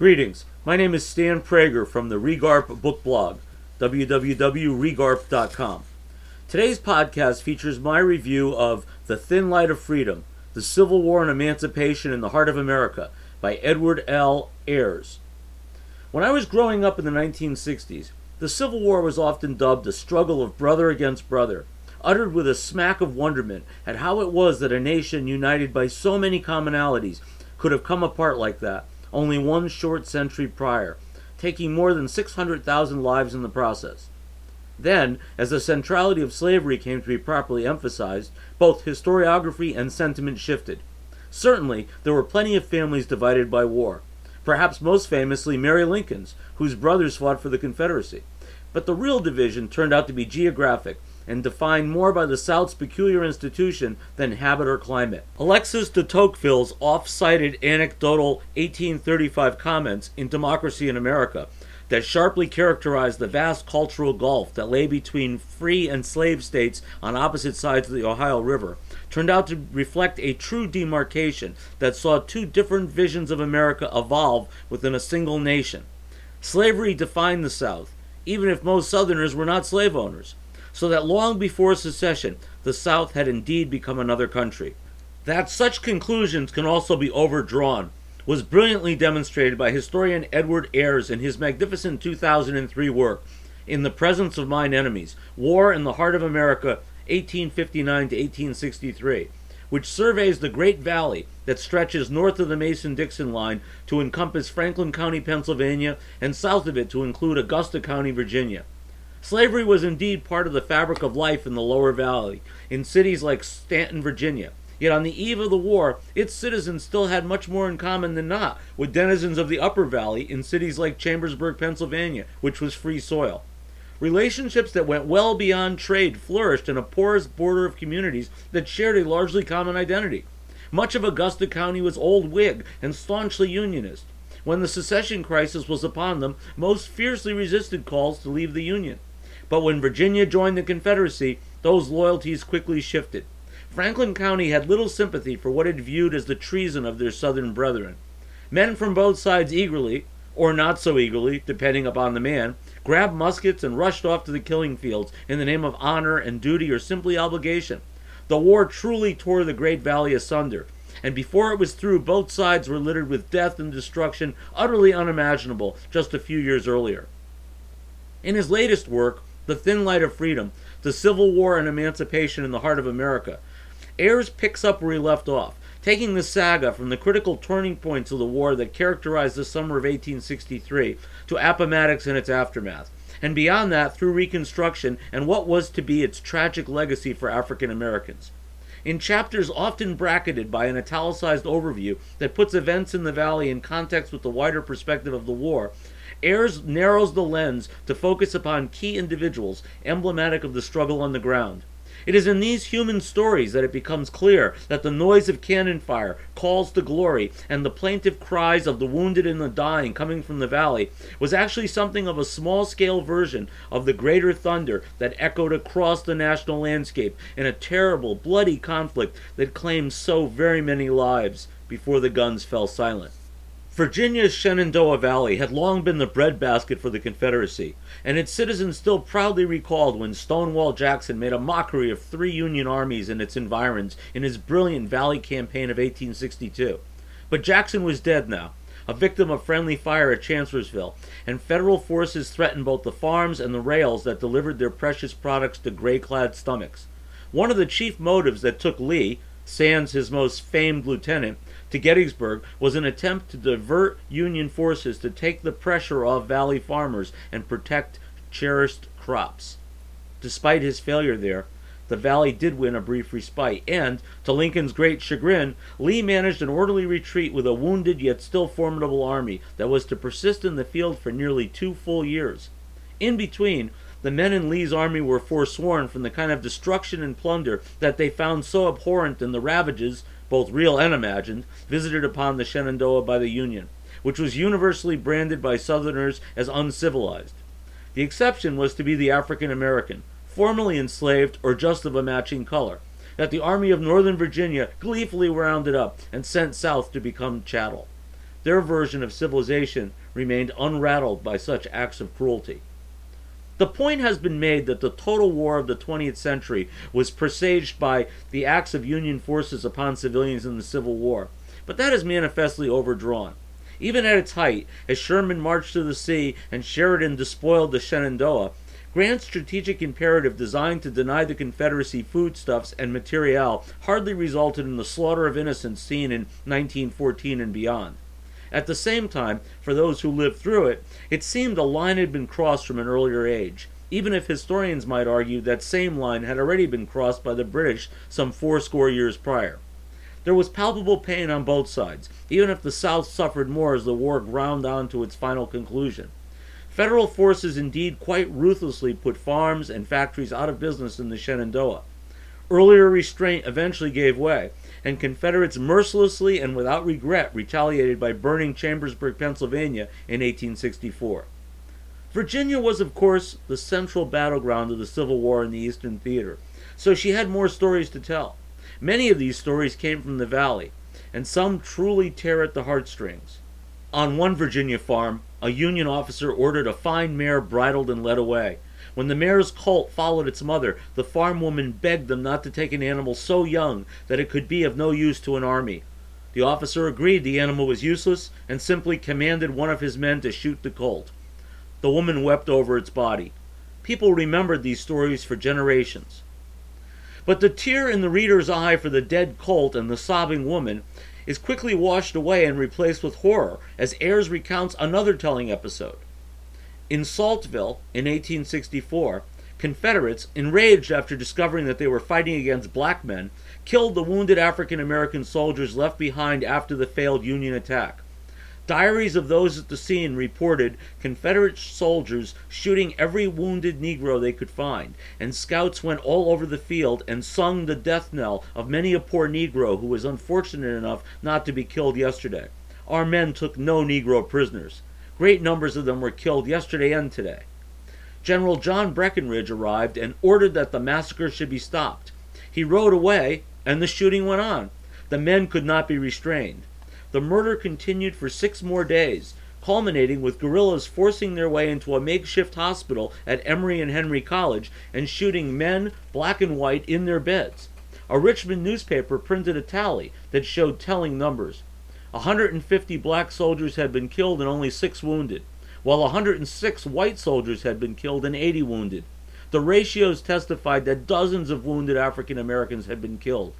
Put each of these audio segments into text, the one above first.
Greetings. My name is Stan Prager from the Regarp book blog, www.regarp.com. Today's podcast features my review of The Thin Light of Freedom The Civil War and Emancipation in the Heart of America by Edward L. Ayers. When I was growing up in the 1960s, the Civil War was often dubbed a struggle of brother against brother, uttered with a smack of wonderment at how it was that a nation united by so many commonalities could have come apart like that only one short century prior, taking more than 600,000 lives in the process. Then, as the centrality of slavery came to be properly emphasized, both historiography and sentiment shifted. Certainly, there were plenty of families divided by war, perhaps most famously Mary Lincoln's, whose brothers fought for the Confederacy. But the real division turned out to be geographic, and defined more by the South's peculiar institution than habit or climate. Alexis de Tocqueville's oft cited anecdotal 1835 comments in Democracy in America that sharply characterized the vast cultural gulf that lay between free and slave states on opposite sides of the Ohio River turned out to reflect a true demarcation that saw two different visions of America evolve within a single nation. Slavery defined the South, even if most Southerners were not slave owners so that long before secession, the South had indeed become another country. That such conclusions can also be overdrawn was brilliantly demonstrated by historian Edward Ayers in his magnificent 2003 work, In the Presence of Mine Enemies War in the Heart of America, 1859 to 1863, which surveys the Great Valley that stretches north of the Mason Dixon line to encompass Franklin County, Pennsylvania, and south of it to include Augusta County, Virginia. Slavery was indeed part of the fabric of life in the lower valley, in cities like Staunton, Virginia. Yet on the eve of the war, its citizens still had much more in common than not with denizens of the upper valley in cities like Chambersburg, Pennsylvania, which was free soil. Relationships that went well beyond trade flourished in a porous border of communities that shared a largely common identity. Much of Augusta County was old Whig and staunchly Unionist. When the secession crisis was upon them, most fiercely resisted calls to leave the Union. But when Virginia joined the Confederacy, those loyalties quickly shifted. Franklin County had little sympathy for what it viewed as the treason of their Southern brethren. Men from both sides eagerly, or not so eagerly, depending upon the man, grabbed muskets and rushed off to the killing fields in the name of honor and duty or simply obligation. The war truly tore the Great Valley asunder, and before it was through, both sides were littered with death and destruction utterly unimaginable just a few years earlier. In his latest work, the Thin Light of Freedom, The Civil War and Emancipation in the Heart of America. Ayers picks up where he left off, taking the saga from the critical turning points of the war that characterized the summer of 1863 to Appomattox and its aftermath, and beyond that through Reconstruction and what was to be its tragic legacy for African Americans. In chapters often bracketed by an italicized overview that puts events in the Valley in context with the wider perspective of the war, Ayers narrows the lens to focus upon key individuals emblematic of the struggle on the ground. It is in these human stories that it becomes clear that the noise of cannon fire, calls to glory, and the plaintive cries of the wounded and the dying coming from the valley was actually something of a small scale version of the greater thunder that echoed across the national landscape in a terrible, bloody conflict that claimed so very many lives before the guns fell silent. Virginia's Shenandoah Valley had long been the breadbasket for the Confederacy, and its citizens still proudly recalled when Stonewall Jackson made a mockery of three Union armies and its environs in his brilliant Valley campaign of 1862. But Jackson was dead now, a victim of friendly fire at Chancellorsville, and Federal forces threatened both the farms and the rails that delivered their precious products to gray clad stomachs. One of the chief motives that took Lee, Sands his most famed lieutenant, to Gettysburg was an attempt to divert Union forces to take the pressure off Valley farmers and protect cherished crops. Despite his failure there, the Valley did win a brief respite, and, to Lincoln's great chagrin, Lee managed an orderly retreat with a wounded yet still formidable army that was to persist in the field for nearly two full years. In between, the men in Lee's army were forsworn from the kind of destruction and plunder that they found so abhorrent in the ravages both real and imagined, visited upon the Shenandoah by the Union, which was universally branded by Southerners as uncivilized. The exception was to be the African American, formerly enslaved or just of a matching color, that the Army of Northern Virginia gleefully rounded up and sent south to become chattel. their version of civilization remained unrattled by such acts of cruelty. The point has been made that the total war of the 20th century was presaged by the acts of Union forces upon civilians in the Civil War, but that is manifestly overdrawn. Even at its height, as Sherman marched to the sea and Sheridan despoiled the Shenandoah, Grant's strategic imperative designed to deny the Confederacy foodstuffs and materiel hardly resulted in the slaughter of innocents seen in 1914 and beyond. At the same time, for those who lived through it, it seemed a line had been crossed from an earlier age, even if historians might argue that same line had already been crossed by the British some fourscore years prior. There was palpable pain on both sides, even if the South suffered more as the war ground on to its final conclusion. Federal forces indeed quite ruthlessly put farms and factories out of business in the Shenandoah. Earlier restraint eventually gave way, and Confederates mercilessly and without regret retaliated by burning Chambersburg, Pennsylvania in 1864. Virginia was, of course, the central battleground of the Civil War in the Eastern Theater, so she had more stories to tell. Many of these stories came from the Valley, and some truly tear at the heartstrings. On one Virginia farm, a Union officer ordered a fine mare bridled and led away. When the mare's colt followed its mother, the farm woman begged them not to take an animal so young that it could be of no use to an army. The officer agreed the animal was useless and simply commanded one of his men to shoot the colt. The woman wept over its body. People remembered these stories for generations. But the tear in the reader's eye for the dead colt and the sobbing woman is quickly washed away and replaced with horror as Ayers recounts another telling episode. In Saltville, in 1864, Confederates, enraged after discovering that they were fighting against black men, killed the wounded African American soldiers left behind after the failed Union attack. Diaries of those at the scene reported Confederate soldiers shooting every wounded Negro they could find, and scouts went all over the field and sung the death knell of many a poor Negro who was unfortunate enough not to be killed yesterday. Our men took no Negro prisoners. Great numbers of them were killed yesterday and today. General John Breckinridge arrived and ordered that the massacre should be stopped. He rode away, and the shooting went on. The men could not be restrained. The murder continued for six more days, culminating with guerrillas forcing their way into a makeshift hospital at Emory and Henry College and shooting men, black and white, in their beds. A Richmond newspaper printed a tally that showed telling numbers. 150 black soldiers had been killed and only six wounded, while 106 white soldiers had been killed and 80 wounded. The ratios testified that dozens of wounded African Americans had been killed.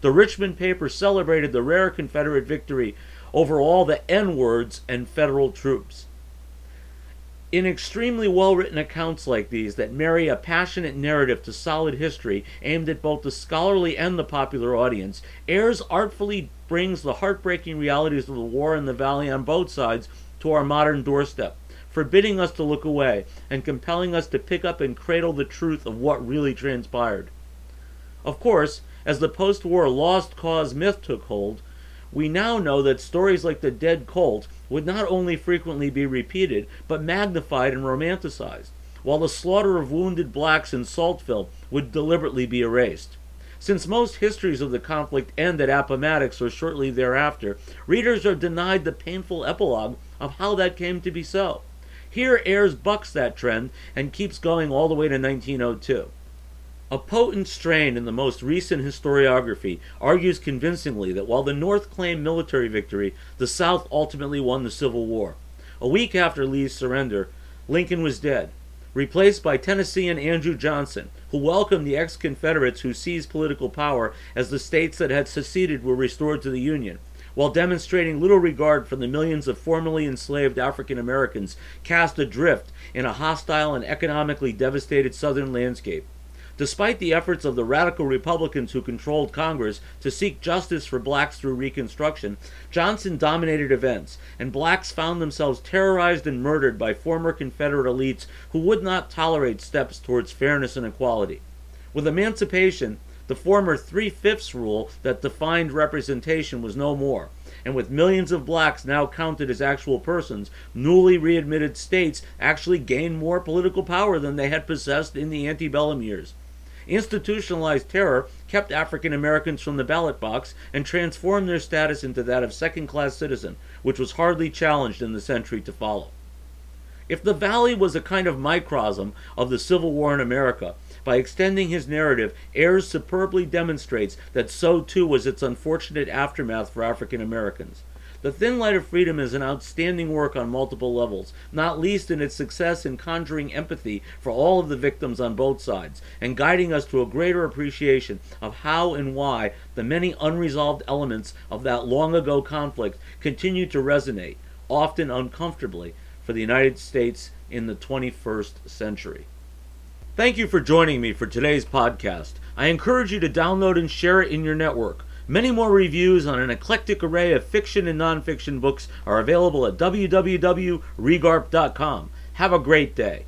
The Richmond paper celebrated the rare Confederate victory over all the N words and Federal troops. In extremely well written accounts like these that marry a passionate narrative to solid history aimed at both the scholarly and the popular audience, Ayers artfully brings the heartbreaking realities of the war in the Valley on both sides to our modern doorstep, forbidding us to look away and compelling us to pick up and cradle the truth of what really transpired. Of course, as the post war lost cause myth took hold, we now know that stories like the dead colt would not only frequently be repeated, but magnified and romanticized, while the slaughter of wounded blacks in Saltville would deliberately be erased. Since most histories of the conflict end at Appomattox or shortly thereafter, readers are denied the painful epilogue of how that came to be so. Here, Ayers bucks that trend and keeps going all the way to 1902. A potent strain in the most recent historiography argues convincingly that while the North claimed military victory, the South ultimately won the Civil War. A week after Lee's surrender, Lincoln was dead, replaced by Tennessean Andrew Johnson, who welcomed the ex Confederates who seized political power as the states that had seceded were restored to the Union, while demonstrating little regard for the millions of formerly enslaved African Americans cast adrift in a hostile and economically devastated Southern landscape. Despite the efforts of the radical Republicans who controlled Congress to seek justice for blacks through Reconstruction, Johnson dominated events, and blacks found themselves terrorized and murdered by former Confederate elites who would not tolerate steps towards fairness and equality. With emancipation, the former three fifths rule that defined representation was no more, and with millions of blacks now counted as actual persons, newly readmitted states actually gained more political power than they had possessed in the antebellum years. Institutionalized terror kept African Americans from the ballot box and transformed their status into that of second class citizen, which was hardly challenged in the century to follow. If the Valley was a kind of microcosm of the Civil War in America, by extending his narrative, Ayers superbly demonstrates that so too was its unfortunate aftermath for African Americans. The Thin Light of Freedom is an outstanding work on multiple levels, not least in its success in conjuring empathy for all of the victims on both sides, and guiding us to a greater appreciation of how and why the many unresolved elements of that long ago conflict continue to resonate, often uncomfortably, for the United States in the 21st century. Thank you for joining me for today's podcast. I encourage you to download and share it in your network. Many more reviews on an eclectic array of fiction and nonfiction books are available at www.regarp.com. Have a great day.